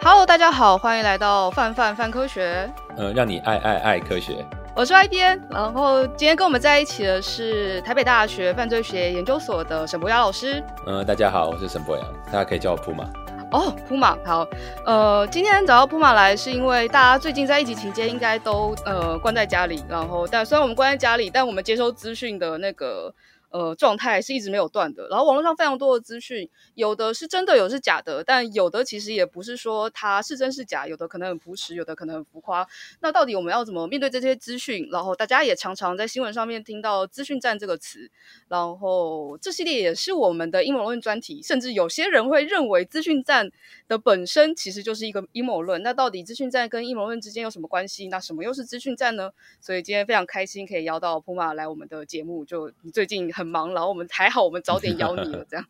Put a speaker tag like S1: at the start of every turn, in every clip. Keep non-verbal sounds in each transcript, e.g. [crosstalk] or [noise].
S1: Hello，大家好，欢迎来到范范范科学。
S2: 呃，让你爱爱爱科学。
S1: 我是编，然后今天跟我们在一起的是台北大学犯罪学研究所的沈博雅老师。
S2: 嗯、呃，大家好，我是沈博雅，大家可以叫我普马。
S1: 哦，普马，好。呃，今天找到普马来，是因为大家最近在疫情期间应该都呃关在家里，然后但虽然我们关在家里，但我们接收资讯的那个。呃，状态是一直没有断的。然后网络上非常多的资讯，有的是真的，有的是假的。但有的其实也不是说它是真是假，有的可能很朴实，有的可能很浮夸。那到底我们要怎么面对这些资讯？然后大家也常常在新闻上面听到“资讯战”这个词。然后这系列也是我们的阴谋论专题，甚至有些人会认为资讯战的本身其实就是一个阴谋论。那到底资讯战跟阴谋论之间有什么关系？那什么又是资讯战呢？所以今天非常开心可以邀到普马来我们的节目。就你最近。很忙，然后我们还好，我们早点邀你了，这样。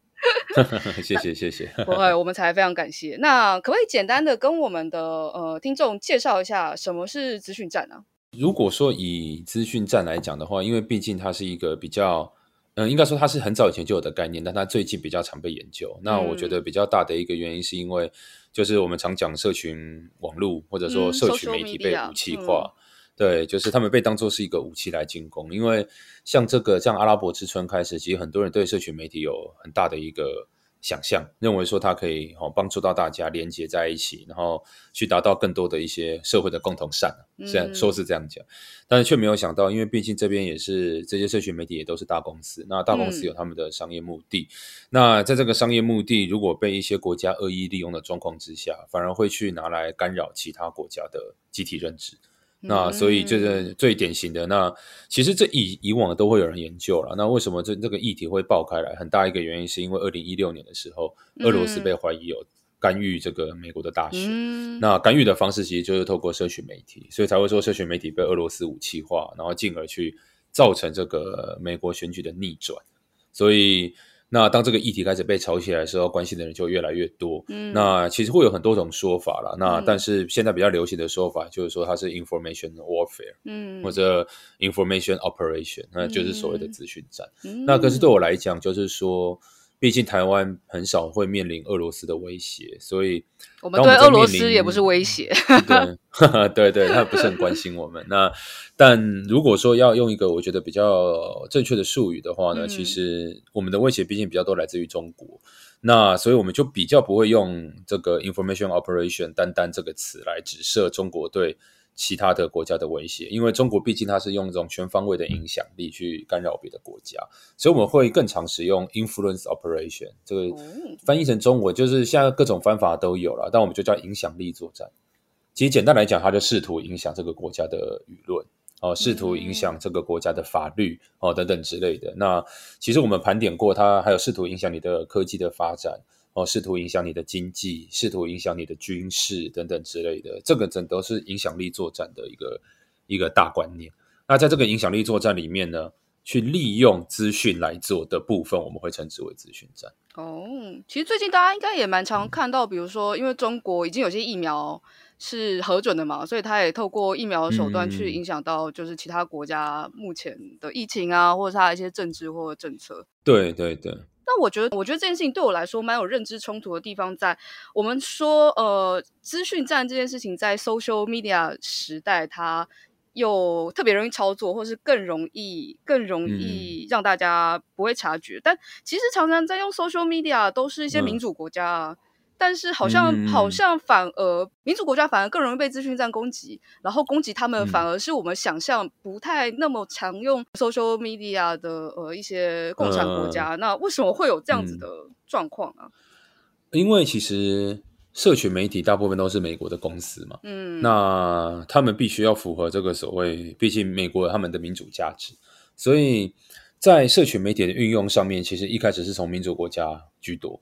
S1: [laughs]
S2: 谢谢谢谢，[laughs]
S1: 不会，我们才非常感谢。那可不可以简单的跟我们的呃听众介绍一下什么是资讯站呢？
S2: 如果说以资讯站来讲的话，因为毕竟它是一个比较，嗯、呃，应该说它是很早以前就有的概念，但它最近比较常被研究。嗯、那我觉得比较大的一个原因是因为，就是我们常讲社群网络或者说社群媒体被武器化。嗯对，就是他们被当作是一个武器来进攻，因为像这个，像阿拉伯之春开始，其实很多人对社群媒体有很大的一个想象，认为说它可以哦帮助到大家连接在一起，然后去达到更多的一些社会的共同善。虽然说是这样讲，但是却没有想到，因为毕竟这边也是这些社群媒体也都是大公司，那大公司有他们的商业目的，嗯、那在这个商业目的如果被一些国家恶意利用的状况之下，反而会去拿来干扰其他国家的集体认知。那所以这是最典型的。那其实这以以往都会有人研究了。那为什么这这个议题会爆开来？很大一个原因是因为二零一六年的时候，俄罗斯被怀疑有干预这个美国的大选。那干预的方式其实就是透过社群媒体，所以才会说社群媒体被俄罗斯武器化，然后进而去造成这个美国选举的逆转。所以。那当这个议题开始被炒起来的时候，关心的人就越来越多。嗯，那其实会有很多种说法啦。那但是现在比较流行的说法就是说它是 information warfare，嗯，或者 information operation，那就是所谓的资讯战。嗯，那可是对我来讲，就是说。毕竟台湾很少会面临俄罗斯的威胁，所以
S1: 我们对俄罗斯也不是威胁。[laughs]
S2: 对，[laughs] 对对，他不是很关心我们。那但如果说要用一个我觉得比较正确的术语的话呢，嗯、其实我们的威胁毕竟比较多来自于中国。那所以我们就比较不会用这个 information operation 单单这个词来指涉中国对。其他的国家的威胁，因为中国毕竟它是用这种全方位的影响力去干扰别的国家，所以我们会更常使用 influence operation。这个翻译成中文就是现在各种方法都有了，但我们就叫影响力作战。其实简单来讲，它就试图影响这个国家的舆论哦，试图影响这个国家的法律哦等等之类的。那其实我们盘点过，它还有试图影响你的科技的发展。哦，试图影响你的经济，试图影响你的军事等等之类的，这个整都是影响力作战的一个一个大观念。那在这个影响力作战里面呢，去利用资讯来做的部分，我们会称之为资讯战。
S1: 哦，其实最近大家应该也蛮常看到，比如说，因为中国已经有些疫苗是核准的嘛，所以他也透过疫苗的手段去影响到，就是其他国家目前的疫情啊，或者是他的一些政治或者政策。
S2: 对对对。
S1: 那我觉得，我觉得这件事情对我来说蛮有认知冲突的地方在，在我们说，呃，资讯战这件事情在 social media 时代，它又特别容易操作，或是更容易、更容易让大家不会察觉。嗯、但其实常常在用 social media 都是一些民主国家啊。嗯但是好像、嗯、好像反而民主国家反而更容易被资讯战攻击，然后攻击他们反而是我们想象不太那么常用 social media 的呃一些共产国家。呃、那为什么会有这样子的状况啊？
S2: 因为其实社群媒体大部分都是美国的公司嘛，嗯，那他们必须要符合这个所谓，毕竟美国有他们的民主价值，所以在社群媒体的运用上面，其实一开始是从民主国家居多。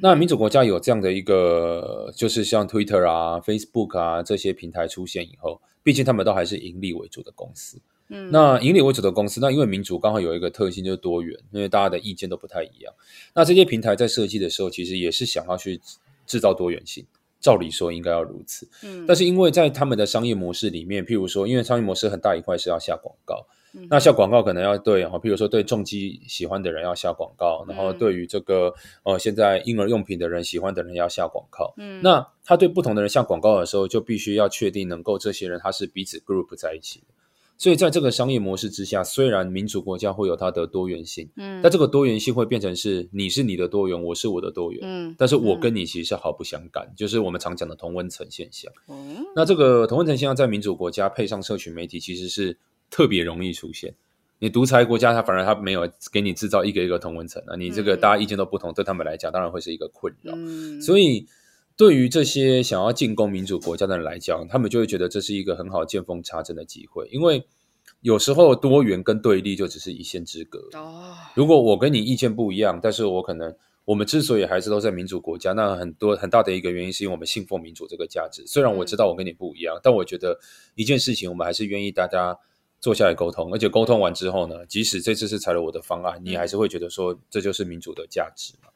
S2: 那民主国家有这样的一个，就是像 Twitter 啊、Facebook 啊这些平台出现以后，毕竟他们都还是盈利为主的公司。嗯，那盈利为主的公司，那因为民主刚好有一个特性就是多元，因为大家的意见都不太一样。那这些平台在设计的时候，其实也是想要去制造多元性，照理说应该要如此。嗯，但是因为在他们的商业模式里面，譬如说，因为商业模式很大一块是要下广告。那下广告可能要对哈，譬如说对重机喜欢的人要下广告，然后对于这个呃现在婴儿用品的人喜欢的人要下广告。嗯，那他对不同的人下广告的时候，就必须要确定能够这些人他是彼此 group 在一起的。所以在这个商业模式之下，虽然民主国家会有它的多元性，嗯，但这个多元性会变成是你是你的多元，我是我的多元，嗯，但是我跟你其实是毫不相干，嗯，就是我们常讲的同温层现象。嗯，那这个同温层现象在民主国家配上社群媒体，其实是。特别容易出现，你独裁国家，它反而它没有给你制造一个一个同温层啊，你这个大家意见都不同，嗯、对他们来讲当然会是一个困扰。嗯、所以，对于这些想要进攻民主国家的人来讲，他们就会觉得这是一个很好见缝插针的机会，因为有时候多元跟对立就只是一线之隔。哦，如果我跟你意见不一样，但是我可能我们之所以还是都在民主国家，那很多很大的一个原因是因为我们信奉民主这个价值。虽然我知道我跟你不一样，嗯、但我觉得一件事情我们还是愿意大家。坐下来沟通，而且沟通完之后呢，即使这次是采了我的方案，你还是会觉得说这就是民主的价值嘛。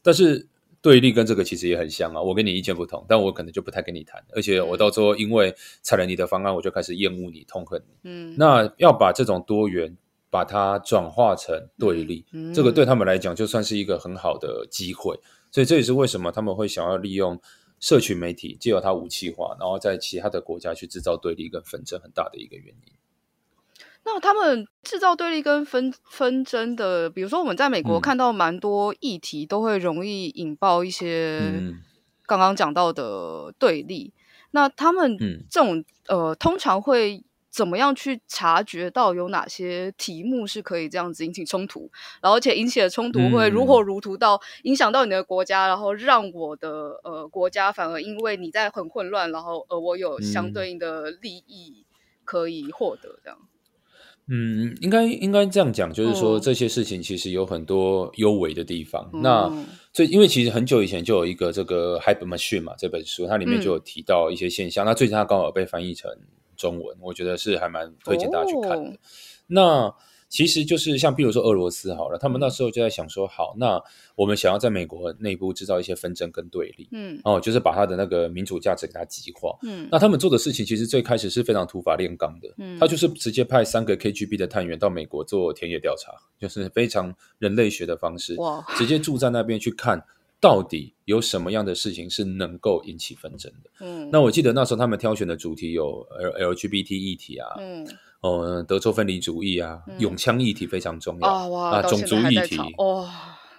S2: 但是对立跟这个其实也很像啊，我跟你意见不同，但我可能就不太跟你谈，而且我到最后因为采了你的方案，我就开始厌恶你、痛恨你。嗯，那要把这种多元把它转化成对立，嗯，这个对他们来讲就算是一个很好的机会。所以这也是为什么他们会想要利用社群媒体，借由它武器化，然后在其他的国家去制造对立跟纷争，很大的一个原因。
S1: 那他们制造对立跟纷纷争的，比如说我们在美国看到蛮多议题，都会容易引爆一些刚刚讲到的对立。嗯、那他们这种呃，通常会怎么样去察觉到有哪些题目是可以这样子引起冲突，然后而且引起的冲突会如火如荼到影响到你的国家，然后让我的呃国家反而因为你在很混乱，然后呃我有相对应的利益可以获得这样。
S2: 嗯，应该应该这样讲，就是说这些事情其实有很多幽微的地方。嗯、那这因为其实很久以前就有一个这个《Hyper Machine》嘛，这本书它里面就有提到一些现象。嗯、那最近它刚好被翻译成中文，我觉得是还蛮推荐大家去看的。哦、那其实就是像，比如说俄罗斯好了，他们那时候就在想说，好，那我们想要在美国内部制造一些纷争跟对立，嗯，哦，就是把他的那个民主价值给它极化，嗯，那他们做的事情其实最开始是非常土法炼钢的，嗯，他就是直接派三个 KGB 的探员到美国做田野调查，就是非常人类学的方式，哇，直接住在那边去看到底有什么样的事情是能够引起纷争的，嗯，那我记得那时候他们挑选的主题有 L LGBT 议题啊，嗯。哦，德州分离主义啊，嗯、永枪议题非常重要、哦、啊，种族议题，哦、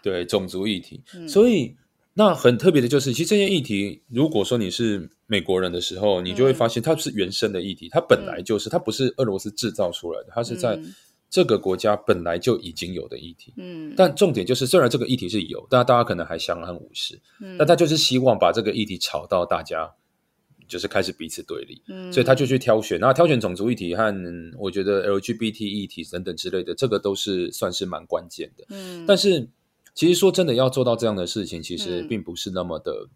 S2: 对，种族议题。嗯、所以那很特别的就是，其实这些议题，如果说你是美国人的时候，你就会发现它是原生的议题，嗯、它本来就是，它不是俄罗斯制造出来的，它是在这个国家本来就已经有的议题。嗯，但重点就是，虽然这个议题是有，但大家可能还相安无事。嗯，但他就是希望把这个议题炒到大家。就是开始彼此对立，嗯，所以他就去挑选，那挑选种族议题和我觉得 LGBT 议题等等之类的，这个都是算是蛮关键的，嗯，但是其实说真的，要做到这样的事情，其实并不是那么的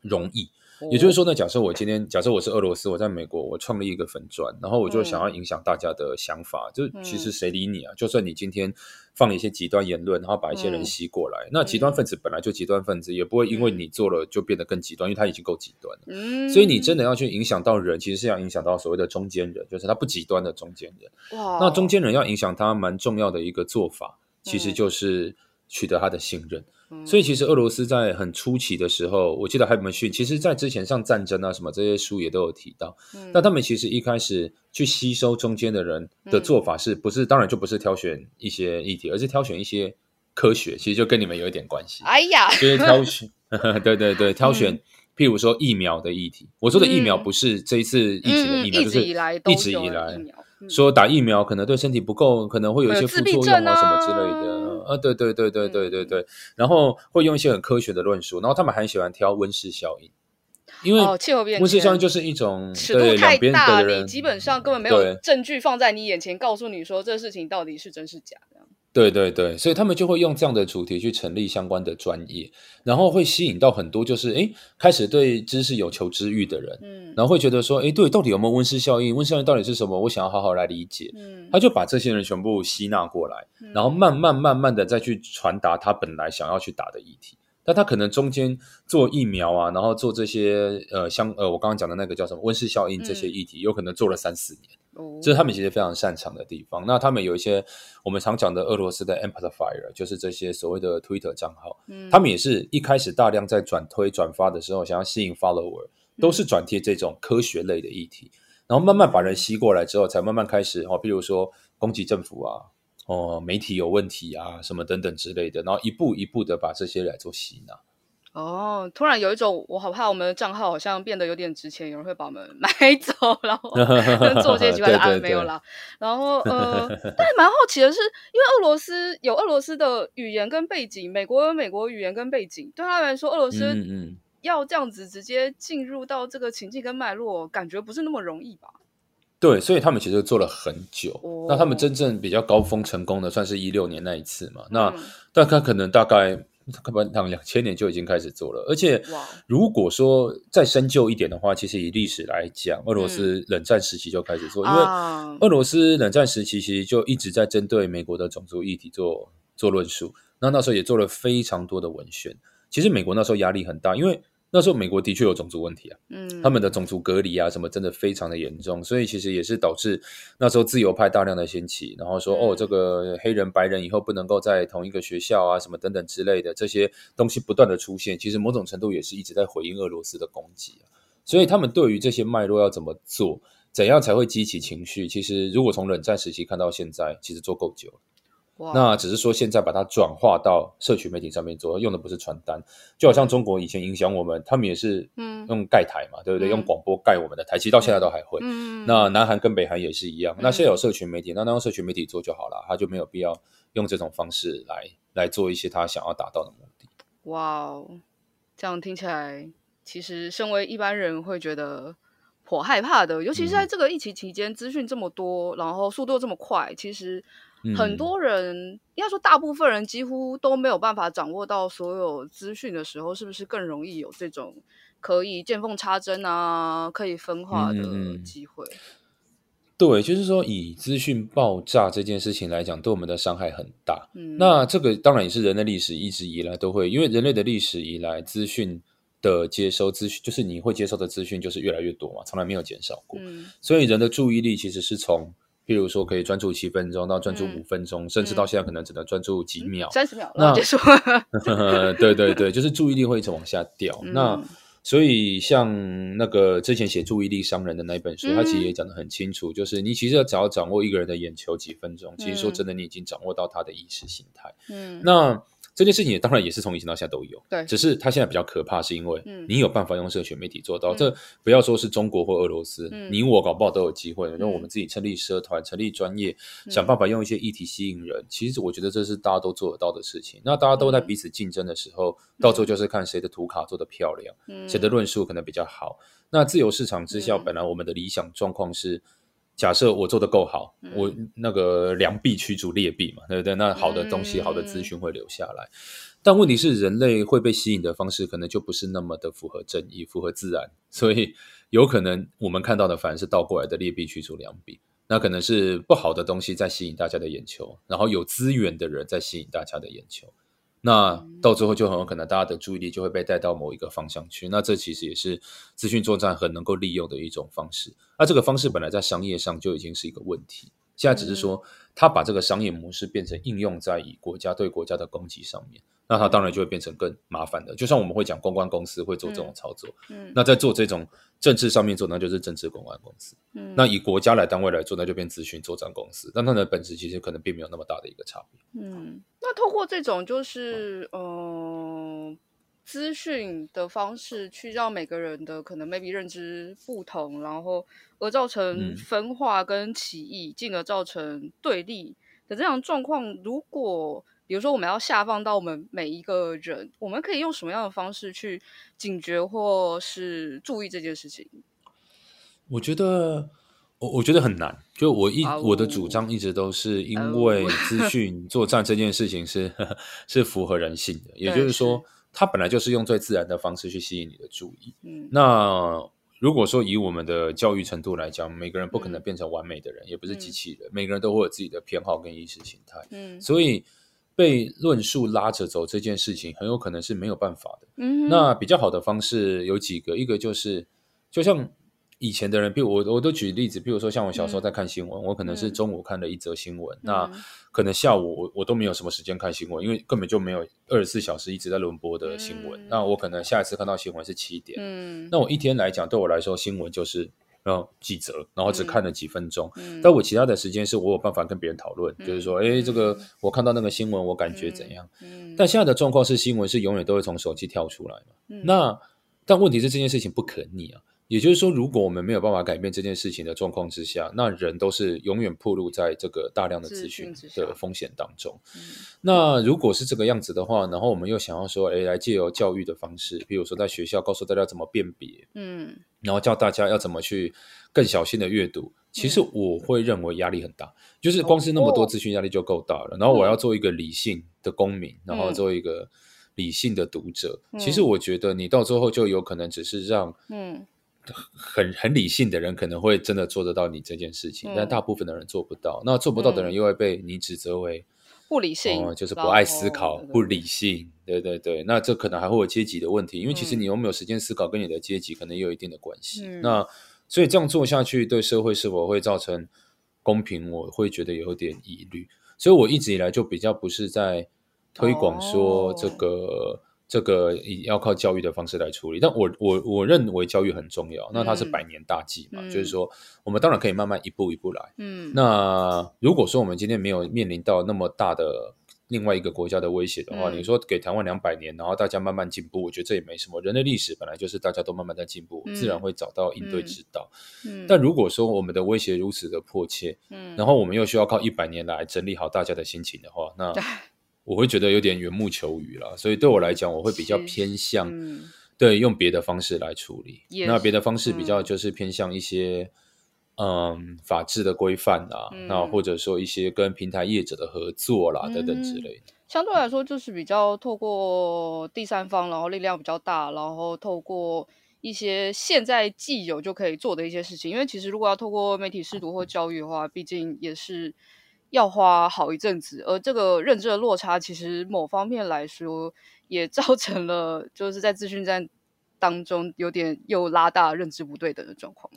S2: 容易。也就是说呢，假设我今天，假设我是俄罗斯，我在美国，我创立一个粉砖，然后我就想要影响大家的想法，就其实谁理你啊？就算你今天放一些极端言论，然后把一些人吸过来，那极端分子本来就极端分子，也不会因为你做了就变得更极端，因为他已经够极端了。所以你真的要去影响到人，其实是要影响到所谓的中间人，就是他不极端的中间人。那中间人要影响他，蛮重要的一个做法，其实就是取得他的信任。所以其实俄罗斯在很初期的时候，我记得还？其实，在之前像战争啊什么这些书也都有提到。嗯，那他们其实一开始去吸收中间的人的做法是不是？当然就不是挑选一些议题，而是挑选一些科学。其实就跟你们有一点关系。哎呀，就是挑选，[laughs] 对对对，挑选，譬如说疫苗的议题。我说的疫苗不是这一次疫情的疫苗，就是一直以来说打疫苗可能对身体不够，可能会有一些副作用啊什么之类的。啊，对对对对对对对，嗯、然后会用一些很科学的论述，然后他们很喜欢挑温室效应，因为气候变温室效应就是一种
S1: 尺度太大，你基本上根本没有证据放在你眼前，告诉你说这事情到底是真是假的。
S2: 对对对，所以他们就会用这样的主题去成立相关的专业，然后会吸引到很多就是诶开始对知识有求知欲的人，嗯，然后会觉得说，诶对，到底有没有温室效应？温室效应到底是什么？我想要好好来理解，嗯，他就把这些人全部吸纳过来，然后慢慢慢慢的再去传达他本来想要去打的议题，但他可能中间做疫苗啊，然后做这些呃像呃我刚刚讲的那个叫什么温室效应这些议题，嗯、有可能做了三四年。这是他们其实非常擅长的地方。那他们有一些我们常讲的俄罗斯的 amplifier，就是这些所谓的 Twitter 账号，嗯，他们也是一开始大量在转推转发的时候，想要吸引 follower，都是转贴这种科学类的议题，然后慢慢把人吸过来之后，才慢慢开始哦，比如说攻击政府啊，哦，媒体有问题啊，什么等等之类的，然后一步一步的把这些来做吸纳。
S1: 哦，突然有一种我好怕我们的账号好像变得有点值钱，有人会把我们 [laughs] 买走，然后 [laughs] 做这些奇怪的案没有啦。然后呃，[laughs] 但蛮好奇的是，因为俄罗斯有俄罗斯的语言跟背景，美国有美国语言跟背景，对他来说，俄罗斯要这样子直接进入到这个情境跟脉络，感觉不是那么容易吧？
S2: 对，所以他们其实做了很久。哦、那他们真正比较高峰成功的，算是一六年那一次嘛？那大概、嗯、可能大概。可能两千年就已经开始做了，而且如果说再深究一点的话，其实以历史来讲，俄罗斯冷战时期就开始做，嗯、因为俄罗斯冷战时期其实就一直在针对美国的种族议题做做论述，那那时候也做了非常多的文宣。其实美国那时候压力很大，因为。那时候美国的确有种族问题啊，嗯，他们的种族隔离啊什么真的非常的严重，所以其实也是导致那时候自由派大量的兴起，然后说、嗯、哦，这个黑人白人以后不能够在同一个学校啊什么等等之类的这些东西不断的出现，其实某种程度也是一直在回应俄罗斯的攻击啊，所以他们对于这些脉络要怎么做，怎样才会激起情绪，其实如果从冷战时期看到现在，其实做够久了。那只是说，现在把它转化到社群媒体上面做，用的不是传单，就好像中国以前影响我们，他们也是用盖台嘛，嗯、对不对？嗯、用广播盖我们的台，其实到现在都还会。嗯、那南韩跟北韩也是一样。嗯、那现在有社群媒体，那那用社群媒体做就好了，他就没有必要用这种方式来来做一些他想要达到的目的。
S1: 哇哦，这样听起来，其实身为一般人会觉得颇害怕的，尤其是在这个疫情期间，资讯这么多，然后速度又这么快，其实。很多人，应该说大部分人几乎都没有办法掌握到所有资讯的时候，是不是更容易有这种可以见缝插针啊，可以分化的机会？嗯，
S2: 对，就是说以资讯爆炸这件事情来讲，对我们的伤害很大。嗯，那这个当然也是人类历史一直以来都会，因为人类的历史以来，资讯的接收资讯，就是你会接受的资讯就是越来越多嘛，从来没有减少过。嗯，所以人的注意力其实是从。譬如说，可以专注七分钟到专注五分钟，嗯、甚至到现在可能只能专注几秒、
S1: 三十、嗯、秒，那结束了。[laughs]
S2: 对对对，就是注意力会一直往下掉。嗯、那所以像那个之前写《注意力商人》的那一本书，他、嗯、其实也讲得很清楚，就是你其实要只要掌握一个人的眼球几分钟，嗯、其实说真的，你已经掌握到他的意识形态。嗯，那。这件事情也当然也是从以前到现在都有，对，只是它现在比较可怕，是因为你有办法用社群媒体做到。嗯、这不要说是中国或俄罗斯，嗯、你我搞不好都有机会。用、嗯、我们自己成立社团、成立专业，嗯、想办法用一些议题吸引人。其实我觉得这是大家都做得到的事情。那大家都在彼此竞争的时候，嗯、到最后就是看谁的图卡做得漂亮，嗯、谁的论述可能比较好。那自由市场之下，本来我们的理想状况是。假设我做的够好，嗯、我那个良币驱逐劣币嘛，对不对？那好的东西、嗯、好的资讯会留下来。但问题是，人类会被吸引的方式可能就不是那么的符合正义、符合自然，所以有可能我们看到的反而是倒过来的劣币驱逐良币。那可能是不好的东西在吸引大家的眼球，然后有资源的人在吸引大家的眼球。那到最后就很有可能大家的注意力就会被带到某一个方向去，那这其实也是资讯作战很能够利用的一种方式。那这个方式本来在商业上就已经是一个问题，现在只是说他把这个商业模式变成应用在以国家对国家的攻击上面。那他当然就会变成更麻烦的，就像我们会讲公关公司会做这种操作，嗯，嗯，那在做这种政治上面做，那就是政治公关公司，嗯，那以国家来单位来做，那就变咨询作战公司，但它的本质其实可能并没有那么大的一个差别，
S1: 嗯，那透过这种就是嗯、呃、资讯的方式去让每个人的可能 maybe 认知不同，然后而造成分化跟歧义，进、嗯、而造成对立的这样状况，如果比如说，我们要下放到我们每一个人，我们可以用什么样的方式去警觉或是注意这件事情？
S2: 我觉得，我我觉得很难。就我一、oh. 我的主张一直都是因为资讯作战这件事情是、oh. [laughs] 是符合人性的，也就是说，它本来就是用最自然的方式去吸引你的注意。嗯，那如果说以我们的教育程度来讲，每个人不可能变成完美的人，嗯、也不是机器人，嗯、每个人都会有自己的偏好跟意识形态。嗯，所以。被论述拉着走这件事情，很有可能是没有办法的。
S1: 嗯，
S2: 那比较好的方式有几个，一个就是就像。以前的人，比如我，我都举例子，比如说像我小时候在看新闻，嗯、我可能是中午看了一则新闻，嗯、那可能下午我我都没有什么时间看新闻，因为根本就没有二十四小时一直在轮播的新闻。嗯、那我可能下一次看到新闻是七点，嗯，那我一天来讲，对我来说新闻就是然后几则，然后只看了几分钟。嗯、但我其他的时间是我有办法跟别人讨论，嗯、就是说，哎，这个我看到那个新闻，我感觉怎样？嗯，但现在的状况是新闻是永远都会从手机跳出来嘛。嗯、那但问题是这件事情不可逆啊。也就是说，如果我们没有办法改变这件事情的状况之下，那人都是永远暴露在这个大量的资讯的风险当中。嗯、那如果是这个样子的话，然后我们又想要说，哎，来借由教育的方式，比如说在学校告诉大家怎么辨别，嗯，然后教大家要怎么去更小心的阅读。其实我会认为压力很大，嗯、就是光是那么多资讯压力就够大了。然后我要做一个理性的公民，然后做一个理性的读者。嗯、其实我觉得你到最后就有可能只是让，嗯。很很理性的人可能会真的做得到你这件事情，嗯、但大部分的人做不到。那做不到的人又会被你指责为
S1: 不理性、
S2: 嗯，就是不爱思考、不理性。对对对，那这可能还会有阶级的问题，因为其实你有没有时间思考，跟你的阶级可能也有一定的关系。嗯、那所以这样做下去，对社会是否会造成公平，我会觉得有点疑虑。所以我一直以来就比较不是在推广说这个。哦这个要靠教育的方式来处理，但我我我认为教育很重要。那它是百年大计嘛，嗯、就是说我们当然可以慢慢一步一步来。嗯，那如果说我们今天没有面临到那么大的另外一个国家的威胁的话，嗯、你说给台湾两百年，然后大家慢慢进步，我觉得这也没什么。人类历史本来就是大家都慢慢在进步，嗯、自然会找到应对之道。嗯，嗯但如果说我们的威胁如此的迫切，嗯，然后我们又需要靠一百年来整理好大家的心情的话，那。[laughs] 我会觉得有点缘木求鱼了，所以对我来讲，我会比较偏向、嗯、对用别的方式来处理。Yes, 那别的方式比较就是偏向一些嗯，嗯法治的规范啊，嗯、那或者说一些跟平台业者的合作啦、嗯、等等之类的。
S1: 相对来说，就是比较透过第三方，然后力量比较大，然后透过一些现在既有就可以做的一些事情。因为其实如果要透过媒体试读或教育的话，毕竟也是。要花好一阵子，而这个认知的落差，其实某方面来说，也造成了就是在资讯战当中有点又拉大认知不对等的状况。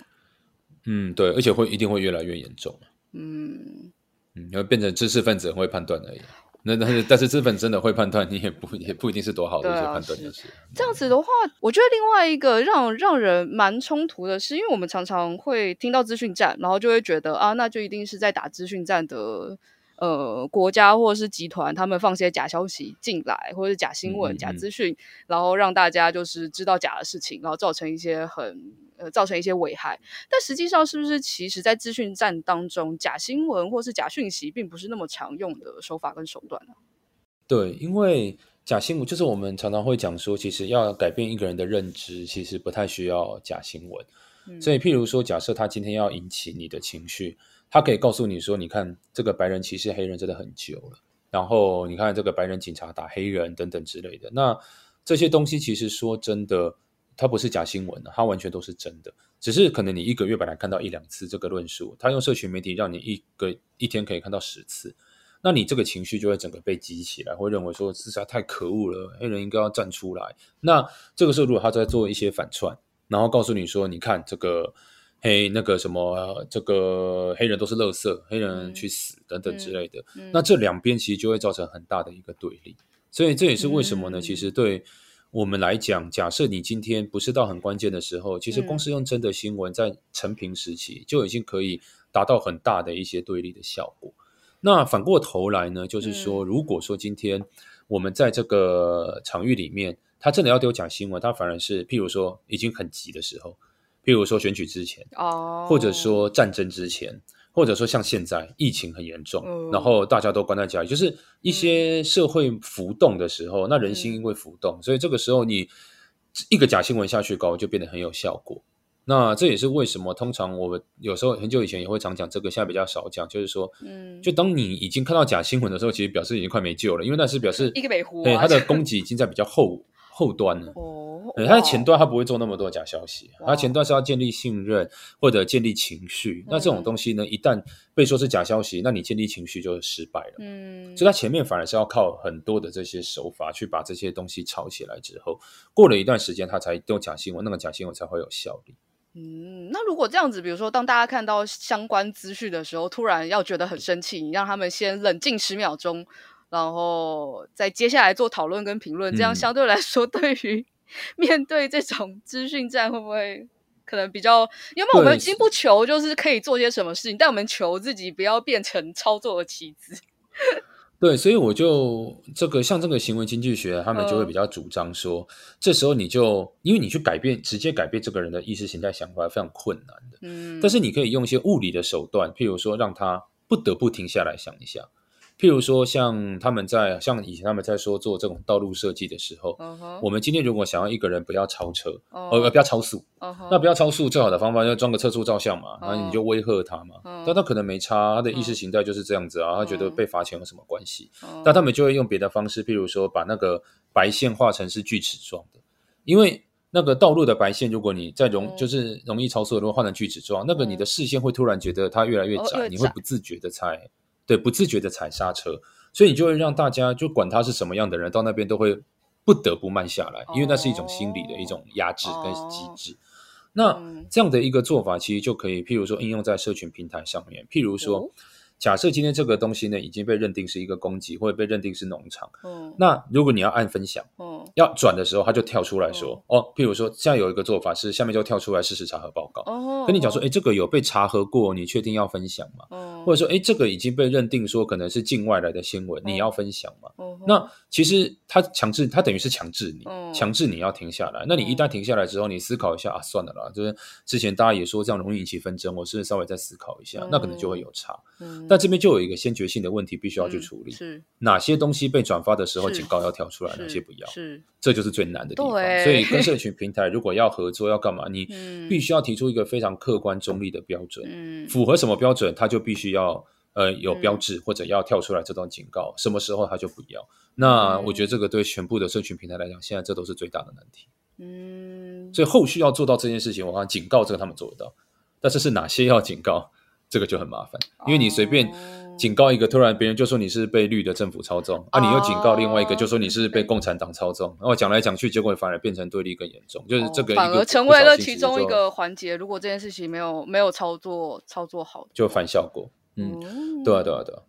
S2: 嗯，对，而且会一定会越来越严重。嗯嗯，要变成知识分子很会判断而已。那但是但是资本真的会判断，你也不也不一定是多好的一些判断，就是，是
S1: 这样子的话，我觉得另外一个让让人蛮冲突的是，因为我们常常会听到资讯战，然后就会觉得啊，那就一定是在打资讯战的呃国家或者是集团，他们放些假消息进来，或者是假新闻、嗯嗯假资讯，然后让大家就是知道假的事情，然后造成一些很。呃，造成一些危害，但实际上是不是其实，在资讯战当中，假新闻或是假讯息，并不是那么常用的手法跟手段呢？
S2: 对，因为假新闻就是我们常常会讲说，其实要改变一个人的认知，其实不太需要假新闻。嗯、所以，譬如说，假设他今天要引起你的情绪，他可以告诉你说：“你看，这个白人歧视黑人真的很久了。”然后，你看这个白人警察打黑人等等之类的。那这些东西，其实说真的。它不是假新闻，它完全都是真的。只是可能你一个月本来看到一两次这个论述，他用社群媒体让你一个一天可以看到十次，那你这个情绪就会整个被激起来，会认为说这实在太可恶了，黑人应该要站出来。那这个时候如果他在做一些反串，然后告诉你说，你看这个黑那个什么这个黑人都是垃圾，黑人去死等等之类的，嗯嗯、那这两边其实就会造成很大的一个对立。所以这也是为什么呢？嗯、其实对。我们来讲，假设你今天不是到很关键的时候，其实光是用真的新闻，在承平时期就已经可以达到很大的一些对立的效果。那反过头来呢，就是说，如果说今天我们在这个场域里面，他真的要丢假新闻，他反而是譬如说已经很急的时候，譬如说选举之前，哦，或者说战争之前。或者说像现在疫情很严重，嗯、然后大家都关在家里，就是一些社会浮动的时候，嗯、那人心因为浮动，所以这个时候你一个假新闻下去搞，就变得很有效果。那这也是为什么通常我们有时候很久以前也会常讲这个，现在比较少讲，就是说，嗯，就当你已经看到假新闻的时候，其实表示已经快没救了，因为那是表示
S1: 一个美湖，
S2: 对它的 [laughs] 攻击已经在比较后。后端呢。
S1: 哦，
S2: 对，他的前端他不会做那么多假消息，他前端是要建立信任或者建立情绪。那这种东西呢，一旦被说是假消息，那你建立情绪就失败了。嗯，所以他前面反而是要靠很多的这些手法去把这些东西炒起来之后，过了一段时间，他才用假新闻，那个假新闻才会有效力。
S1: 嗯，那如果这样子，比如说当大家看到相关资讯的时候，突然要觉得很生气，你让他们先冷静十秒钟。然后再接下来做讨论跟评论，这样相对来说，对于 [laughs] 面对这种资讯战，会不会可能比较？因为我们已经不求就是可以做些什么事情，但我们求自己不要变成操作的棋子。[laughs]
S2: 对，所以我就这个像这个行为经济学，他们就会比较主张说，呃、这时候你就因为你去改变，直接改变这个人的意识形态想法非常困难的。嗯，但是你可以用一些物理的手段，譬如说让他不得不停下来想一下。譬如说，像他们在像以前他们在说做这种道路设计的时候，uh huh. 我们今天如果想要一个人不要超车，uh huh. 呃，不要超速，uh huh. 那不要超速最好的方法就是装个测速照相嘛，然后、uh. 你就威吓他嘛。Uh. 但他可能没差，他的意识形态就是这样子啊，uh. 他觉得被罚钱有什么关系？但、uh. 他们就会用别的方式，譬如说把那个白线画成是锯齿状的，因为那个道路的白线，如果你在容、uh. 就是容易超速的，如果换成锯齿状，那个你的视线会突然觉得它越来越窄，uh. 你会不自觉的猜。对，不自觉的踩刹车，所以你就会让大家就管他是什么样的人，到那边都会不得不慢下来，因为那是一种心理的一种压制跟机制。哦、那这样的一个做法，其实就可以，譬如说应用在社群平台上面，譬如说。哦假设今天这个东西呢已经被认定是一个攻击，或者被认定是农场，嗯，那如果你要按分享，嗯，要转的时候，他就跳出来说，嗯、哦，譬如说，现在有一个做法是，下面就跳出来事实查核报告，哦，跟你讲说，哎，这个有被查核过，你确定要分享吗？嗯，或者说，哎，这个已经被认定说可能是境外来的新闻，你要分享吗？嗯，那其实他强制，他等于是强制你，强制你要停下来。那你一旦停下来之后，你思考一下啊，算了啦，就是之前大家也说这样容易引起纷争，我是不是稍微再思考一下，那可能就会有差，嗯。但这边就有一个先决性的问题，必须要去处理。是哪些东西被转发的时候，警告要跳出来，哪些不要？是，这就是最难的地方。所以，跟社群平台如果要合作，要干嘛？你必须要提出一个非常客观中立的标准。嗯，符合什么标准，它就必须要呃有标志，或者要跳出来这种警告。什么时候它就不要？那我觉得这个对全部的社群平台来讲，现在这都是最大的难题。嗯，所以后续要做到这件事情，我看警告这个他们做得到，但是是哪些要警告？这个就很麻烦，因为你随便警告一个，突然别人就说你是被绿的政府操纵，啊，你又警告另外一个，就说你是被共产党操纵，然后讲来讲去，结果反而变成对立更严重，就是这个
S1: 反而成为了其中一个环节。如果这件事情没有没有操作操作好，
S2: 就反效果。嗯，对啊，对啊，对啊。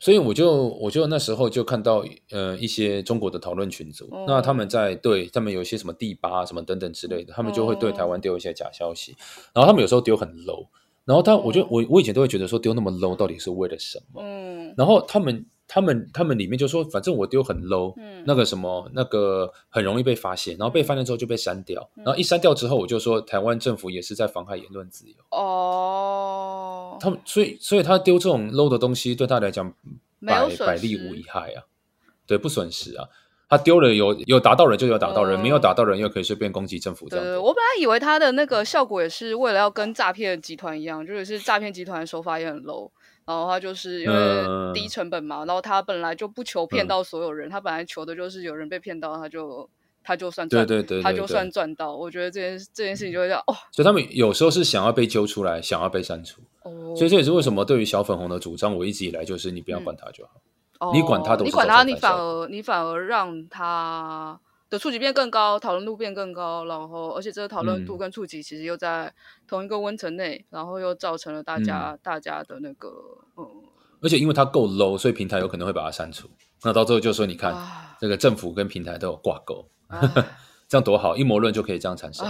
S2: 所以我就我就那时候就看到呃一些中国的讨论群组，那他们在对他们有一些什么地八什么等等之类的，他们就会对台湾丢一些假消息，然后他们有时候丢很 low。然后他，我就我我以前都会觉得说丢那么 low 到底是为了什么？嗯。然后他们他们他们里面就说，反正我丢很 low，嗯，那个什么那个很容易被发现，然后被发现之后就被删掉，然后一删掉之后，我就说台湾政府也是在妨害言论自由。哦。他们所以所以他丢这种 low 的东西，对他来讲百百利无一害啊，对，不损失啊。他丢了有有打到人就有打到人，嗯、没有打到人又可以随便攻击政府这样。对，我
S1: 本来以为他的那个效果也是为了要跟诈骗集团一样，就是诈骗集团的手法也很 low，然后他就是因为低成本嘛，嗯、然后他本来就不求骗到所有人，嗯、他本来求的就是有人被骗到，他就他就算赚，对对，对对对，他就算赚到。我觉得这件这件事情就会这样哦。
S2: 所以他们有时候是想要被揪出来，想要被删除。哦。所以这也是为什么对于小粉红的主张，我一直以来就是你不要管他就好。嗯你管他，你管他，你反而你反而让他的触及变更高，讨论度变更高，然后而且这个讨论度跟触及其实又在同一个温层内，嗯、然后又造成了大家、嗯、大家的那个嗯，而且因为它够 low，所以平台有可能会把它删除。那到最后就说，你看这、啊、个政府跟平台都有挂钩，啊、[laughs] 这样多好，阴谋论就可以这样产生。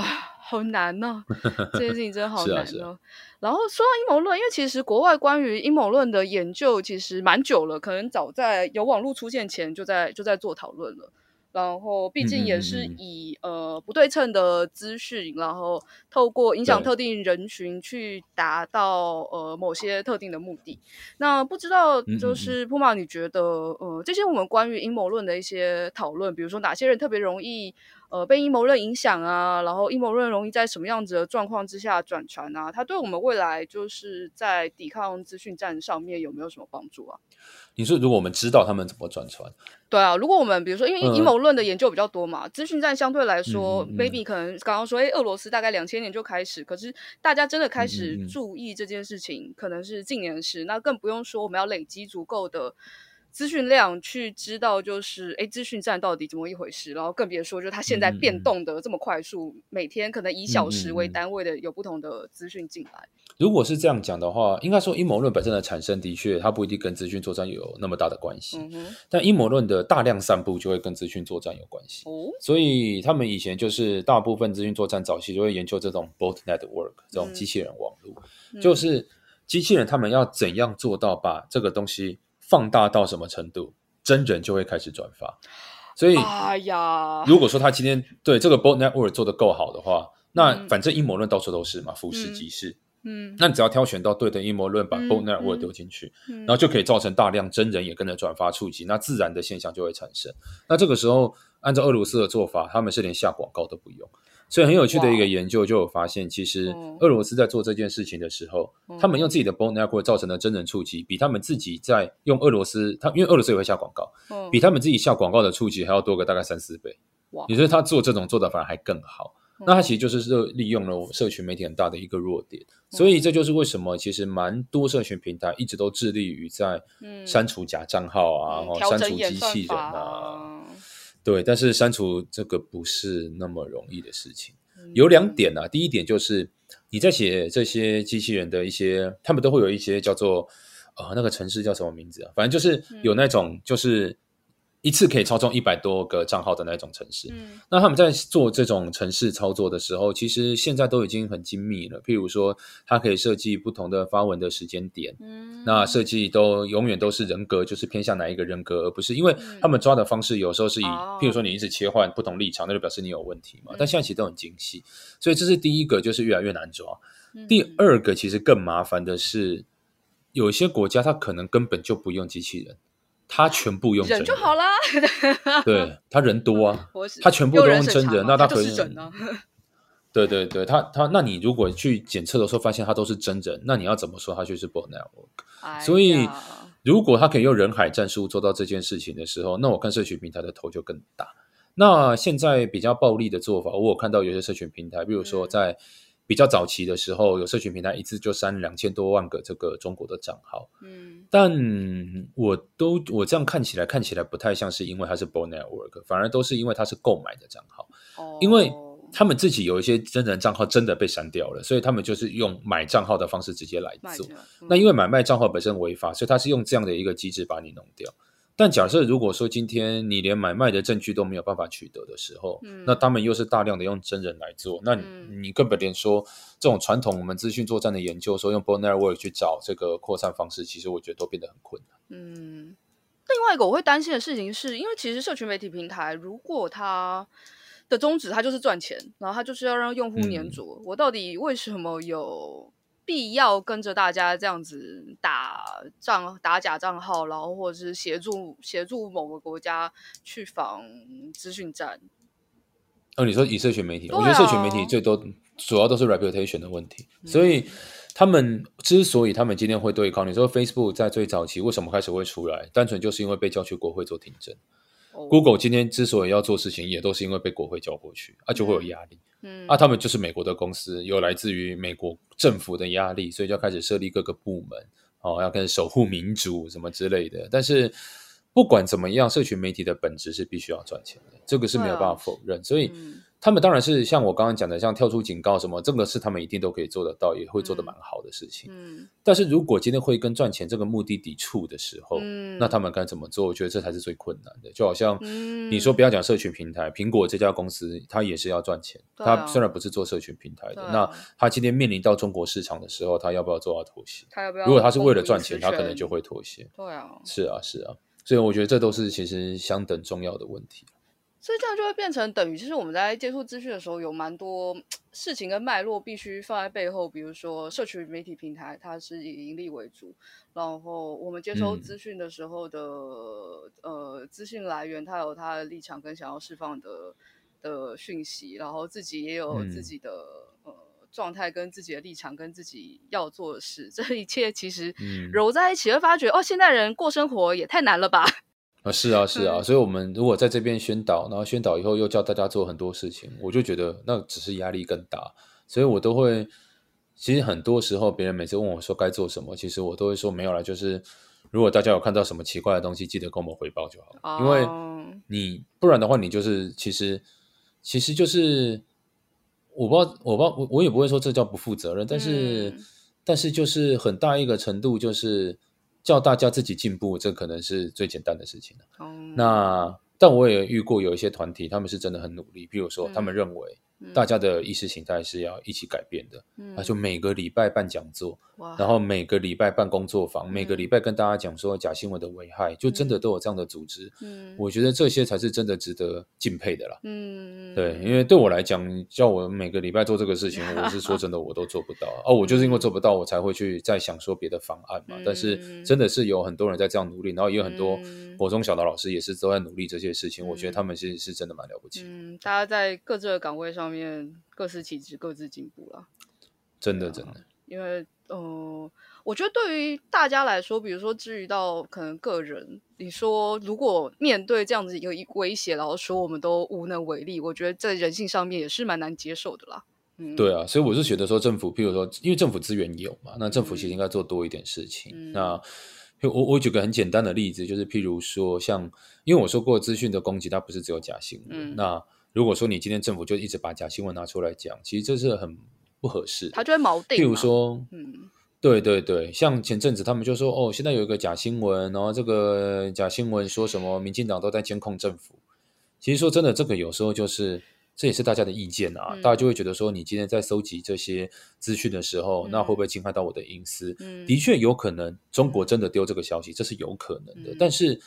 S2: 啊
S1: 好难呢、啊，这件事情真的好难呢、啊。然后说到阴谋论，因为其实国外关于阴谋论的研究其实蛮久了，可能早在有网络出现前就在就在做讨论了。然后毕竟也是以呃不对称的资讯，然后透过影响特定人群去达到呃某些特定的目的。那不知道就是铺马，你觉得呃这些我们关于阴谋论的一些讨论，比如说哪些人特别容易？呃被阴谋论影响啊，然后阴谋论容易在什么样子的状况之下转传啊？它对我们未来就是在抵抗资讯战上面有没有什么帮助啊？
S2: 你说，如果我们知道他们怎么转传？
S1: 对啊，如果我们比如说，因为阴谋论的研究比较多嘛，嗯、资讯战相对来说、嗯、，maybe 可能刚刚说，哎，俄罗斯大概两千年就开始，可是大家真的开始注意这件事情，嗯、可能是近年的事。那更不用说我们要累积足够的。资讯量去知道就是哎，资讯站到底怎么一回事？然后更别说，就是它现在变动的这么快速，嗯、每天可能以小时为单位的有不同的资讯进来。
S2: 如果是这样讲的话，应该说阴谋论本身的产生的确它不一定跟资讯作战有那么大的关系。嗯、但阴谋论的大量散布就会跟资讯作战有关系。哦、所以他们以前就是大部分资讯作战早期就会研究这种 bot network 这种机器人网络，嗯、就是机器人他们要怎样做到把这个东西。放大到什么程度，真人就会开始转发。所以，哎呀，如果说他今天对这个 bot network 做得够好的话，那反正阴谋论到处都是嘛，俯视即是。嗯，那你只要挑选到对的阴谋论，把 bot network 丢进去，然后就可以造成大量真人也跟着转发触及，那自然的现象就会产生。那这个时候，按照俄罗斯的做法，他们是连下广告都不用。所以很有趣的一个研究就有发现，其实俄罗斯在做这件事情的时候，他们用自己的 bot network 造成的真人触及，比他们自己在用俄罗斯，他因为俄罗斯也会下广告，比他们自己下广告的触及还要多个大概三四倍。你说他做这种做的反而还更好，那他其实就是利用了社群媒体很大的一个弱点。所以这就是为什么其实蛮多社群平台一直都致力于在删除假账号啊，然后删除机器人啊。对，但是删除这个不是那么容易的事情。有两点啊，第一点就是你在写这些机器人的一些，他们都会有一些叫做呃那个城市叫什么名字啊？反正就是有那种就是。一次可以操纵一百多个账号的那种城市，嗯，那他们在做这种城市操作的时候，其实现在都已经很精密了。譬如说，它可以设计不同的发文的时间点，嗯，那设计都永远都是人格，就是偏向哪一个人格，而不是因为他们抓的方式有时候是以，嗯，譬如说你一直切换不同立场，那就表示你有问题嘛。但现在其实都很精细，所以这是第一个，就是越来越难抓。第二个其实更麻烦的是，有一些国家它可能根本就不用机器人。他全部用真人，人就好啦，对，他人多啊，[laughs] 他全部都用真人，那他可以。对对对，他他，那你如果去检测的时候发现他都是真人，那你要怎么说他就是 bot network？哎，所以如果他可以用人海战术做到这件事情的时候，那我看社群平台的头就更大。那现在比较暴力的做法，我有看到有些社群平台，比如说在。比较早期的时候，有社群平台一次就删两千多万个这个中国的账号，嗯，但我都我这样看起来看起来不太像是因为它是 bot network，反而都是因为它是购买的账号，哦，因为他们自己有一些真人账号真的被删掉了，所以他们就是用买账号的方式直接来做。嗯，那因为买卖账号本身违法，所以他是用这样的一个机制把你弄掉。但假设如果说今天你连买卖的证据都没有办法取得的时候，嗯、那他们又是大量的用真人来做，那你，嗯、你根本连说这种传统我们资讯作战的研究，说用 bot network 去找这个扩散方式，其实我觉得都变得很困难。嗯，
S1: 另外一个我会担心的事情是，因为其实社群媒体平台如果它的宗旨它就是赚钱，然后它就是要让用户黏着，嗯、我到底为什么有？必要跟着大家这样子打账、打假账号，然后或者是协助协助某个国家去防资讯战。
S2: 哦，你说以社群媒体，啊、我觉得社群媒体最多主要都是 reputation 的问题。嗯、所以他们之所以他们今天会对抗，你说 Facebook 在最早期为什么开始会出来，单纯就是因为被叫去国会做听证。哦、Google 今天之所以要做事情，也都是因为被国会叫过去，啊，就会有压力。嗯，啊，他们就是美国的公司，有来自于美国政府的压力，所以就要开始设立各个部门，哦，要开始守护民主什么之类的。但是不管怎么样，社群媒体的本质是必须要赚钱的，这个是没有办法否认。啊、所以。嗯他们当然是像我刚刚讲的，像跳出警告什么，这个是他们一定都可以做得到，也会做得蛮好的事情。嗯，但是如果今天会跟赚钱这个目的抵触的时候，嗯，那他们该怎么做？我觉得这才是最困难的。就好像你说不要讲社群平台，苹果这家公司它也是要赚钱，它虽然不是做社群平台的，那它今天面临到中国市场的时候，它要不要做到妥协？它要不要？如果它是为了赚钱，它可能就会妥协。对啊，是啊，是啊，所以我觉得这都是其实相等重要的问题。
S1: 所以这样就会变成等于，其实我们在接触资讯的时候，有蛮多事情跟脉络必须放在背后。比如说，社群媒体平台它是以盈利为主，然后我们接收资讯的时候的、嗯、呃资讯来源，它有它的立场跟想要释放的的讯息，然后自己也有自己的、嗯、呃状态，跟自己的立场，跟自己要做的事，这一切其实揉在一起，会发觉、嗯、哦，现代人过生活也太难了吧？
S2: 啊，是啊，是啊，嗯、所以我们如果在这边宣导，然后宣导以后又叫大家做很多事情，我就觉得那只是压力更大，所以我都会，其实很多时候别人每次问我说该做什么，其实我都会说没有啦，就是。如果大家有看到什么奇怪的东西，记得跟我们回报就好了。Oh. 因为你不然的话，你就是其实其实就是我不知道，我不知道，我我也不会说这叫不负责任，但是、嗯、但是就是很大一个程度，就是叫大家自己进步，这可能是最简单的事情了。Oh. 那但我也遇过有一些团体，他们是真的很努力，比如说他们认为。大家的意识形态是要一起改变的，嗯，就每个礼拜办讲座，然后每个礼拜办工作坊，嗯，每个礼拜跟大家讲说假新闻的危害，嗯，就真的都有这样的组织，嗯，我觉得这些才是真的值得敬佩的啦，嗯，对，因为对我来讲，叫我每个礼拜做这个事情，[laughs] 我是说真的，我都做不到，哦，我就是因为做不到，我才会去再想说别的方案嘛，嗯，但是真的是有很多人在这样努力，然后也有很多国中小的老师也是都在努力这些事情，嗯，我觉得他们是是真的蛮了不起，嗯，
S1: 大家在各自的岗位上。上面各司其职，各自进步了。
S2: 真的，真的。
S1: 因为，呃，我觉得对于大家来说，比如说至于到可能个人，你说如果面对这样子一个威胁，然后说我们都无能为力，我觉得在人性上面也是蛮难接受的啦。嗯，
S2: 对啊，所以我是觉得说，政府，譬如说，因为政府资源有嘛，那政府其实应该做多一点事情。嗯、那我我举个很简单的例子，就是譬如说，像因为我说过，资讯的攻击它不是只有假新闻，嗯、那。如果说你今天政府就一直把假新闻拿出来讲，其实这是很不合适。
S1: 他就会锚定。
S2: 譬如说，嗯，对对对，像前阵子他们就说，哦，现在有一个假新闻，然后这个假新闻说什么，民进党都在监控政府。其实说真的，这个有时候就是这也是大家的意见啊，嗯、大家就会觉得说，你今天在搜集这些资讯的时候，嗯、那会不会侵害到我的隐私？嗯、的确有可能，中国真的丢这个消息，这是有可能的，嗯、但是。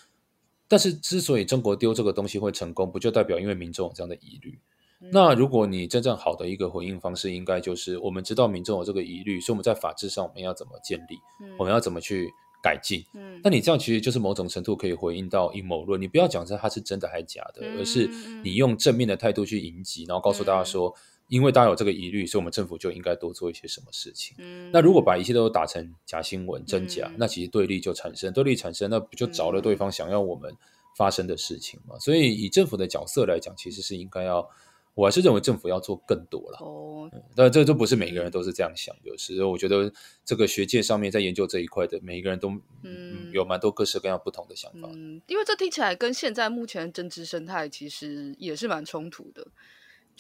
S2: 但是，之所以中国丢这个东西会成功，不就代表因为民众有这样的疑虑？嗯、那如果你真正好的一个回应方式，应该就是我们知道民众有这个疑虑，所以我们在法制上我们要怎么建立？嗯、我们要怎么去改进？嗯，那你这样其实就是某种程度可以回应到阴谋论。你不要讲这它是真的还是假的，嗯、而是你用正面的态度去迎击，然后告诉大家说。嗯因为大家有这个疑虑，所以我们政府就应该多做一些什么事情。嗯，那如果把一切都打成假新闻、真假，嗯、那其实对立就产生，对立产生，那不就着了对方想要我们发生的事情吗？嗯、所以以政府的角色来讲，其实是应该要，我还是认为政府要做更多了。哦、嗯，但这都不是每个人都是这样想，就是我觉得这个学界上面在研究这一块的每一个人都嗯有蛮多各式各样不同的想法。
S1: 嗯，因为这听起来跟现在目前政治生态其实也是蛮冲突的。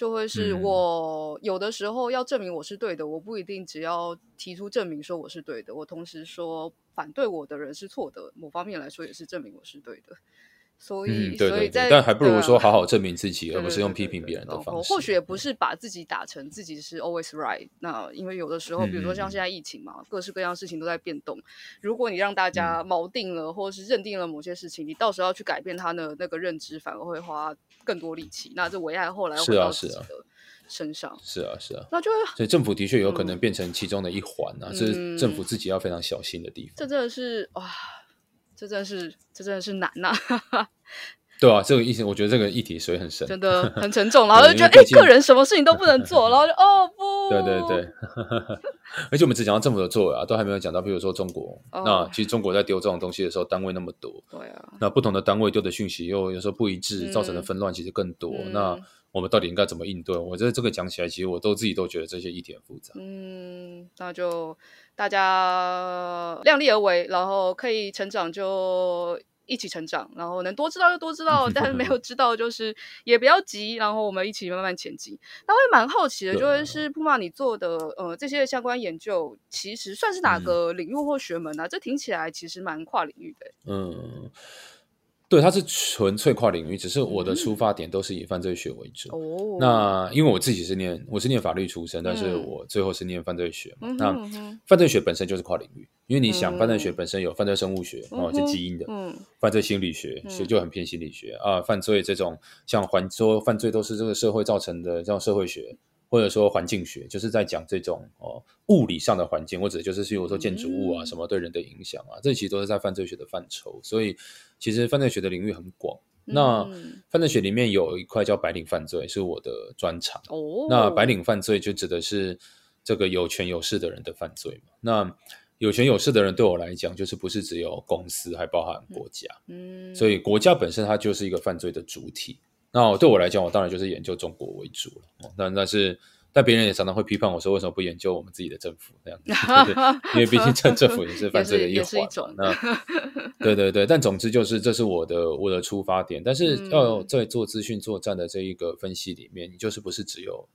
S1: 就会是我有的时候要证明我是对的，嗯、我不一定只要提出证明说我是对的，我同时说反对我的人是错的，某方面来说也是证明我是对的。所以，嗯、对对对，所以在但
S2: 还不如说好好证明自己，而不是用批评别人的方式。
S1: 或许也不是把自己打成自己是 always right。那因为有的时候，比如说像现在疫情嘛，嗯、各式各样事情都在变动。如果你让大家锚定了，嗯、或者是认定了某些事情，你到时候要去改变他的那个认知，反而会花更多力气。那这危害后来会到自己的身上。
S2: 是啊，是啊。
S1: 那就
S2: 所以政府的确有可能变成其中的一环啊，这、嗯、是政府自己要非常小心的地方。
S1: 这真的是哇，这真的是这真的是难呐、啊。[laughs]
S2: 对啊，这个议题我觉得这个议题水很深，
S1: 真的 [laughs] 很沉重。然后就觉得，哎，个人什么事情都不能做，[laughs] 然后就哦不，
S2: 对对对。而且我们只讲到政府的作为啊，都还没有讲到，比如说中国。哦、那其实中国在丢这种东西的时候，单位那么多，对啊。那不同的单位丢的讯息又有时候不一致，造成的纷乱其实更多。嗯、那我们到底应该怎么应对？我觉得这个讲起来，其实我都自己都觉得这些议题很复杂。
S1: 嗯，那就大家量力而为，然后可以成长就。一起成长，然后能多知道就多知道，但是没有 [laughs] 知道就是也不要急，然后我们一起慢慢前进。那我也蛮好奇的，就是是 Puma 你做的呃这些相关研究，其实算是哪个领域或学门呢、啊？嗯、这听起来其实蛮跨领域的。嗯。
S2: 对，它是纯粹跨领域，只是我的出发点都是以犯罪学为主。哦、嗯，那因为我自己是念，我是念法律出身，嗯、但是我最后是念犯罪学嘛。嗯、那犯罪学本身就是跨领域，因为你想，犯罪学本身有犯罪生物学，哦、嗯，是基因的。嗯，犯罪心理学，所以就很偏心理学、嗯、啊。犯罪这种像环说犯罪都是这个社会造成的，这种社会学。或者说环境学，就是在讲这种哦物理上的环境，或者就是比如说建筑物啊什么对人的影响啊，这其实都是在犯罪学的范畴。所以其实犯罪学的领域很广。那犯罪学里面有一块叫白领犯罪，是我的专长。
S1: 哦，
S2: 那白领犯罪就指的是这个有权有势的人的犯罪嘛？那有权有势的人对我来讲，就是不是只有公司，还包含国家。嗯，所以国家本身它就是一个犯罪的主体。那对我来讲，我当然就是研究中国为主了。但但是。但别人也常常会批判我说，为什么不研究我们自己的政府这样子？因为毕竟政政府也是犯罪的一 [laughs] 环。那对对对，但总之就是这是我的我的出发点。但是要在做资讯作战的这一个分析里面，你就是不是只有。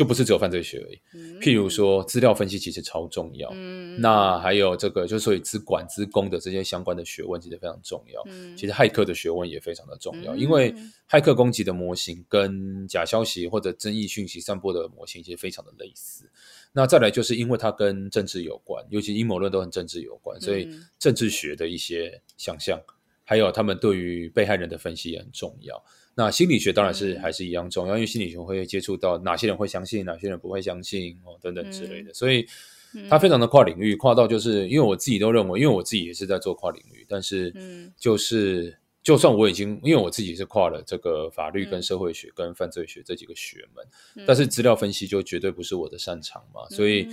S2: 就不是只有犯罪学而已，譬如说资料分析其实超重要，嗯、那还有这个，就所以资管、资工的这些相关的学问其实非常重要。嗯、其实骇客的学问也非常的重要，嗯、因为骇客攻击的模型跟假消息或者争议讯息散播的模型其实非常的类似。那再来就是因为它跟政治有关，尤其阴谋论都很政治有关，所以政治学的一些想象，还有他们对于被害人的分析也很重要。那心理学当然是还是一样重要，嗯、因为心理学会接触到哪些人会相信，哪些人不会相信哦，等等之类的，嗯、所以它非常的跨领域，跨到就是因为我自己都认为，因为我自己也是在做跨领域，但是就是。嗯就算我已经，因为我自己是跨了这个法律跟社会学跟犯罪学这几个学门，嗯、但是资料分析就绝对不是我的擅长嘛，嗯、所以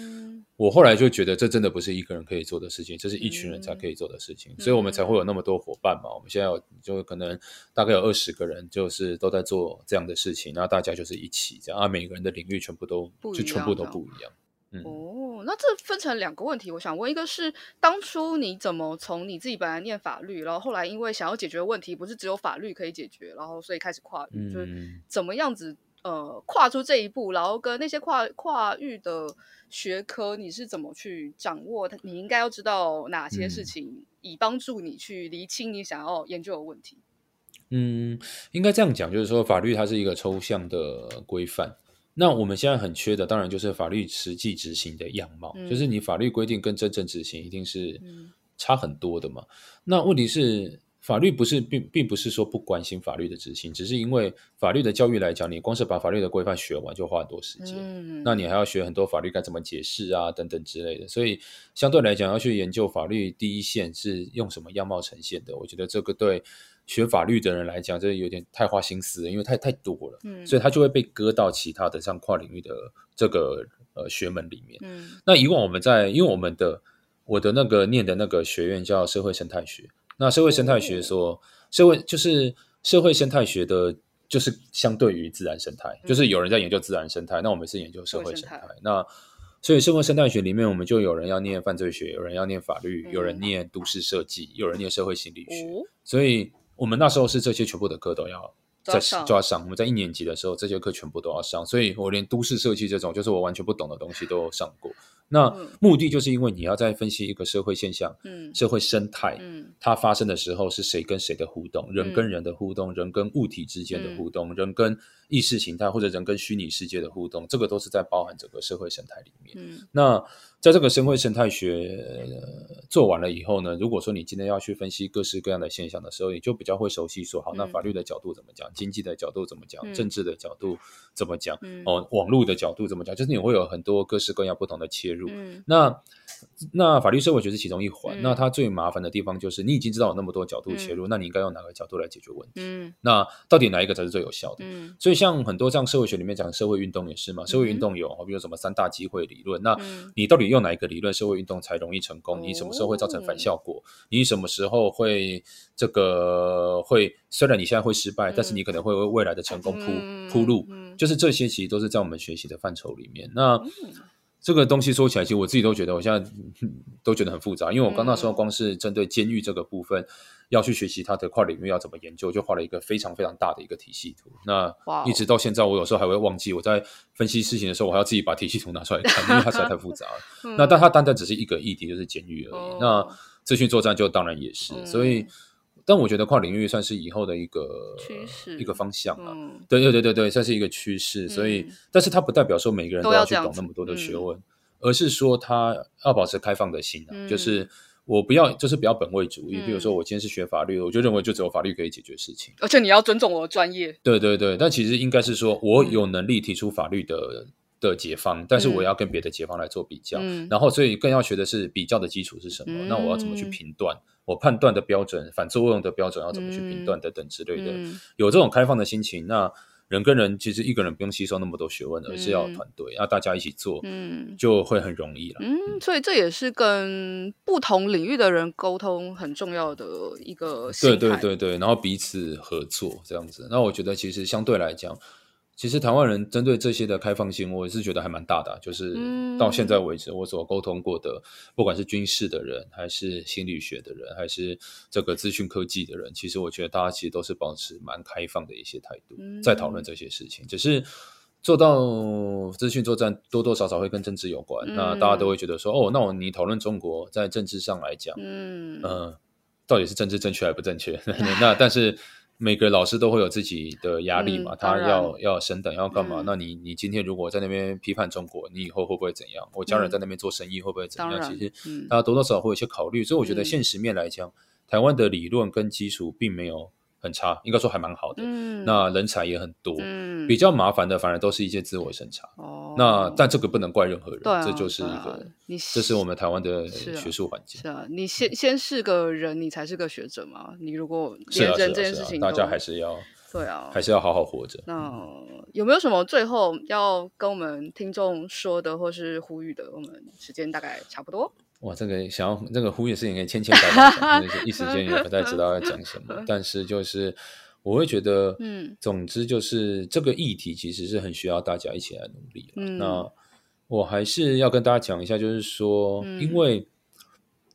S2: 我后来就觉得这真的不是一个人可以做的事情，这是一群人才可以做的事情，嗯、所以我们才会有那么多伙伴嘛。我们现在有就可能大概有二十个人，就是都在做这样的事情，然后大家就是一起这样啊，每个人的领域全部都就全部都不一样。嗯、
S1: 哦，那这分成两个问题，我想问，一个是当初你怎么从你自己本来念法律，然后后来因为想要解决问题，不是只有法律可以解决，然后所以开始跨域，嗯、就是怎么样子呃跨出这一步，然后跟那些跨跨域的学科，你是怎么去掌握？你应该要知道哪些事情，嗯、以帮助你去厘清你想要研究的问题。
S2: 嗯，应该这样讲，就是说法律它是一个抽象的规范。那我们现在很缺的，当然就是法律实际执行的样貌，嗯、就是你法律规定跟真正执行一定是差很多的嘛。嗯、那问题是，法律不是并并不是说不关心法律的执行，只是因为法律的教育来讲，你光是把法律的规范学完就花很多时间，嗯、那你还要学很多法律该怎么解释啊等等之类的，所以相对来讲，要去研究法律第一线是用什么样貌呈现的，我觉得这个对。学法律的人来讲，这有点太花心思了，因为太太多了，嗯，所以他就会被割到其他的像跨领域的这个呃学门里面。嗯，那以往我们在，因为我们的我的那个念的那个学院叫社会生态学，那社会生态学说、哦、社会就是社会生态学的，就是相对于自然生态，嗯、就是有人在研究自然生态，那我们是研究社会生态。那所以社会生态学里面，我们就有人要念犯罪学，有人要念法律，嗯、有人念都市设计，有人念社会心理学，哦、所以。我们那时候是这些全部的课都要在就要上，我们在一年级的时候，这节课全部都要上，所以我连都市设计这种就是我完全不懂的东西都上过。那目的就是因为你要在分析一个社会现象，嗯，社会生态，嗯，它发生的时候是谁跟谁的互动，人跟人的互动，人跟物体之间的互动，人跟意识形态或者人跟虚拟世界的互动，这个都是在包含整个社会生态里面。嗯，那在这个社会生态学做完了以后呢，如果说你今天要去分析各式各样的现象的时候，你就比较会熟悉说，好，那法律的角度怎么讲，经济的角度怎么讲，政治的角度怎么讲，哦，网络的角度怎么讲，就是你会有很多各式各样不同的切入。嗯，那那法律社会学是其中一环。嗯、那它最麻烦的地方就是，你已经知道有那么多角度切入，嗯、那你应该用哪个角度来解决问题？嗯，那到底哪一个才是最有效的？嗯，所以像很多像社会学里面讲的社会运动也是嘛，社会运动有，比如什么三大机会理论。那你到底用哪一个理论，社会运动才容易成功？你什么时候会造成反效果？你什么时候会这个会？虽然你现在会失败，但是你可能会为未来的成功铺铺路。就是这些其实都是在我们学习的范畴里面。那这个东西说起来，其实我自己都觉得，我现在都觉得很复杂。因为我刚那时候光是针对监狱这个部分，嗯、要去学习它的跨领域要怎么研究，就画了一个非常非常大的一个体系图。那一直到现在，我有时候还会忘记，我在分析事情的时候，我还要自己把体系图拿出来看，因为它实在太复杂了。[laughs] 嗯、那但它单单只是一个议题，就是监狱而已。哦、那资讯作战就当然也是，嗯、所以。但我觉得跨领域算是以后的一个趋势，一个方向啊。嗯、对对对对对，算是一个趋势。所以，嗯、但是它不代表说每个人都要去懂那么多的学问，嗯、而是说他要保持开放的心就是我不要，就是不要本位主义。嗯、比如说，我今天是学法律，我就认为就只有法律可以解决事情。
S1: 而且你要尊重我的专业。
S2: 对对对，但其实应该是说我有能力提出法律的。的解方，但是我要跟别的解方来做比较，嗯、然后所以更要学的是比较的基础是什么？嗯、那我要怎么去评断？我判断的标准、反作用的标准要怎么去评断等等之类的，
S1: 嗯、
S2: 有这种开放的心情，那。人跟人其实一个人不用吸收那么多学问，而是要团队，要、嗯、大家一起做，嗯，就会很容易了。
S1: 嗯，所以这也是跟不同领域的人沟通很重要的一个。
S2: 对对对对，然后彼此合作这样子。那我觉得其实相对来讲。其实台湾人针对这些的开放性，我也是觉得还蛮大的啊。就是到现在为止，我所沟通过的，不管是军事的人，还是心理学的人，还是这个资讯科技的人，其实我觉得大家其实都是保持蛮开放的一些态度，在讨论这些事情。只是做到资讯作战，多多少少会跟政治有关。那大家都会觉得说，哦，那我你讨论中国在政治上来讲，嗯，呃，到底是政治正确还不正确？[laughs] 那但是。每个老师都会有自己的压力嘛，嗯、他要要升等要干嘛？嗯、那你你今天如果在那边批判中国，你以后会不会怎样？我家人在那边做生意会不会怎样？嗯、其实大家多多少少会有些考虑，所以我觉得现实面来讲，嗯、台湾的理论跟基础并没有。很差，应该说还蛮好的。嗯，那人才也很多。嗯，比较麻烦的反而都是一些自我审查。哦，那但这个不能怪任何人，这就是一个，你这是我们台湾的学术环境。
S1: 是啊，你先先是个人，你才是个学者嘛。你如果连人这件事情，
S2: 大家还是要
S1: 对啊，
S2: 还是要好好活着。
S1: 那有没有什么最后要跟我们听众说的，或是呼吁的？我们时间大概差不多。
S2: 哇，这个想要这个呼吁的事情可以千千百百讲，一时间也不太知道要讲什么。[laughs] 但是就是我会觉得，嗯，总之就是这个议题其实是很需要大家一起来努力。嗯，那我还是要跟大家讲一下，就是说，嗯、因为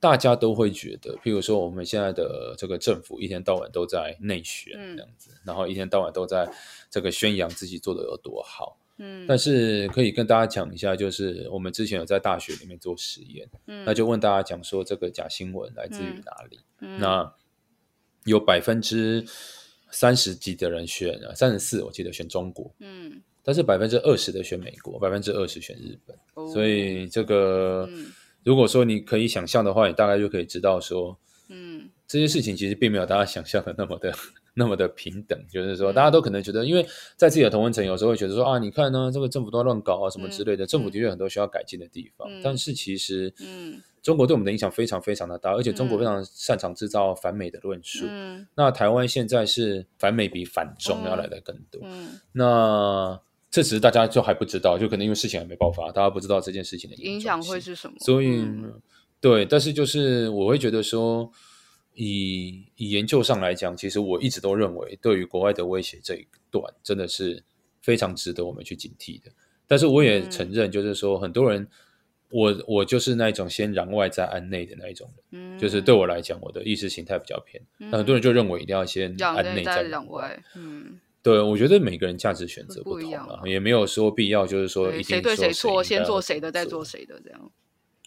S2: 大家都会觉得，譬如说我们现在的这个政府一天到晚都在内选这样子，嗯、然后一天到晚都在这个宣扬自己做的有多好。嗯，但是可以跟大家讲一下，就是我们之前有在大学里面做实验，嗯，那就问大家讲说这个假新闻来自于哪里？嗯，那有百分之三十几的人选啊，三十四我记得选中国，嗯，但是百分之二十的选美国，百分之二十选日本，哦，所以这个，嗯，如果说你可以想象的话，你大概就可以知道说，嗯，这些事情其实并没有大家想象的那么的。那么的平等，就是说，大家都可能觉得，因为在自己的同温层，有时候会觉得说啊，你看呢，这个政府都乱搞啊，什么之类的。政府的确很多需要改进的地方，但是其实，嗯，中国对我们的影响非常非常的大，而且中国非常擅长制造反美的论述。那台湾现在是反美比反中要来的更多。那这只是大家就还不知道，就可能因为事情还没爆发，大家不知道这件事情的
S1: 影响会是什么。
S2: 所以，对，但是就是我会觉得说。以以研究上来讲，其实我一直都认为，对于国外的威胁这一段，真的是非常值得我们去警惕的。但是我也承认，就是说，很多人，我我就是那种先攘外再安内的那一种人，嗯，就是对我来讲，我的意识形态比较偏。那很多人就认为一定要先安内再攘外，嗯，对，我觉得每个人价值选择不同啊，也没有说必要，就是说一定谁对谁错，
S1: 先做谁的，再做谁的这样。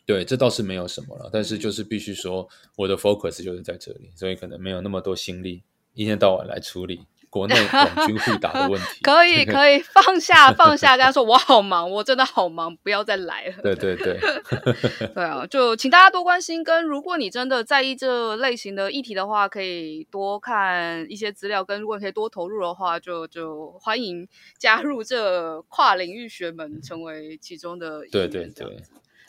S2: 对，这倒是没有什么了，但是就是必须说，我的 focus 就是在这里，所以可能没有那么多心力，一天到晚来处理国内网军互打的问题。[laughs]
S1: 可以，可以放下，放下，跟他说我好忙，我真的好忙，不要再来了。
S2: 对 [laughs] 对对，[laughs]
S1: 对啊，就请大家多关心，跟如果你真的在意这类型的议题的话，可以多看一些资料，跟如果你可以多投入的话，就就欢迎加入这跨领域学门，成为其中的一员。
S2: 对对对。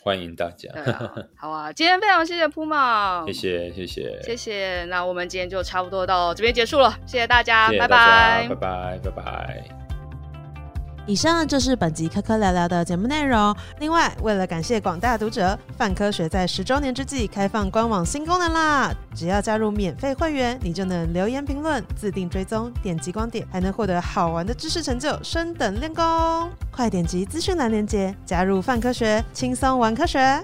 S2: 欢迎大家。
S1: 啊，好啊，今天非常谢谢 Puma，
S2: 谢谢谢谢
S1: 谢谢。那我们今天就差不多到这边结束了，谢谢大家，
S2: 谢谢大家，
S1: 拜拜，
S2: 拜拜，拜拜。
S3: 以上就是本集科科聊聊的节目内容。另外，为了感谢广大读者，泛科学在十周年之际开放官网新功能啦！只要加入免费会员，你就能留言评论、自定追踪、点击光点，还能获得好玩的知识成就，升等练功。快点击资讯栏链接，加入泛科学，轻松玩科学。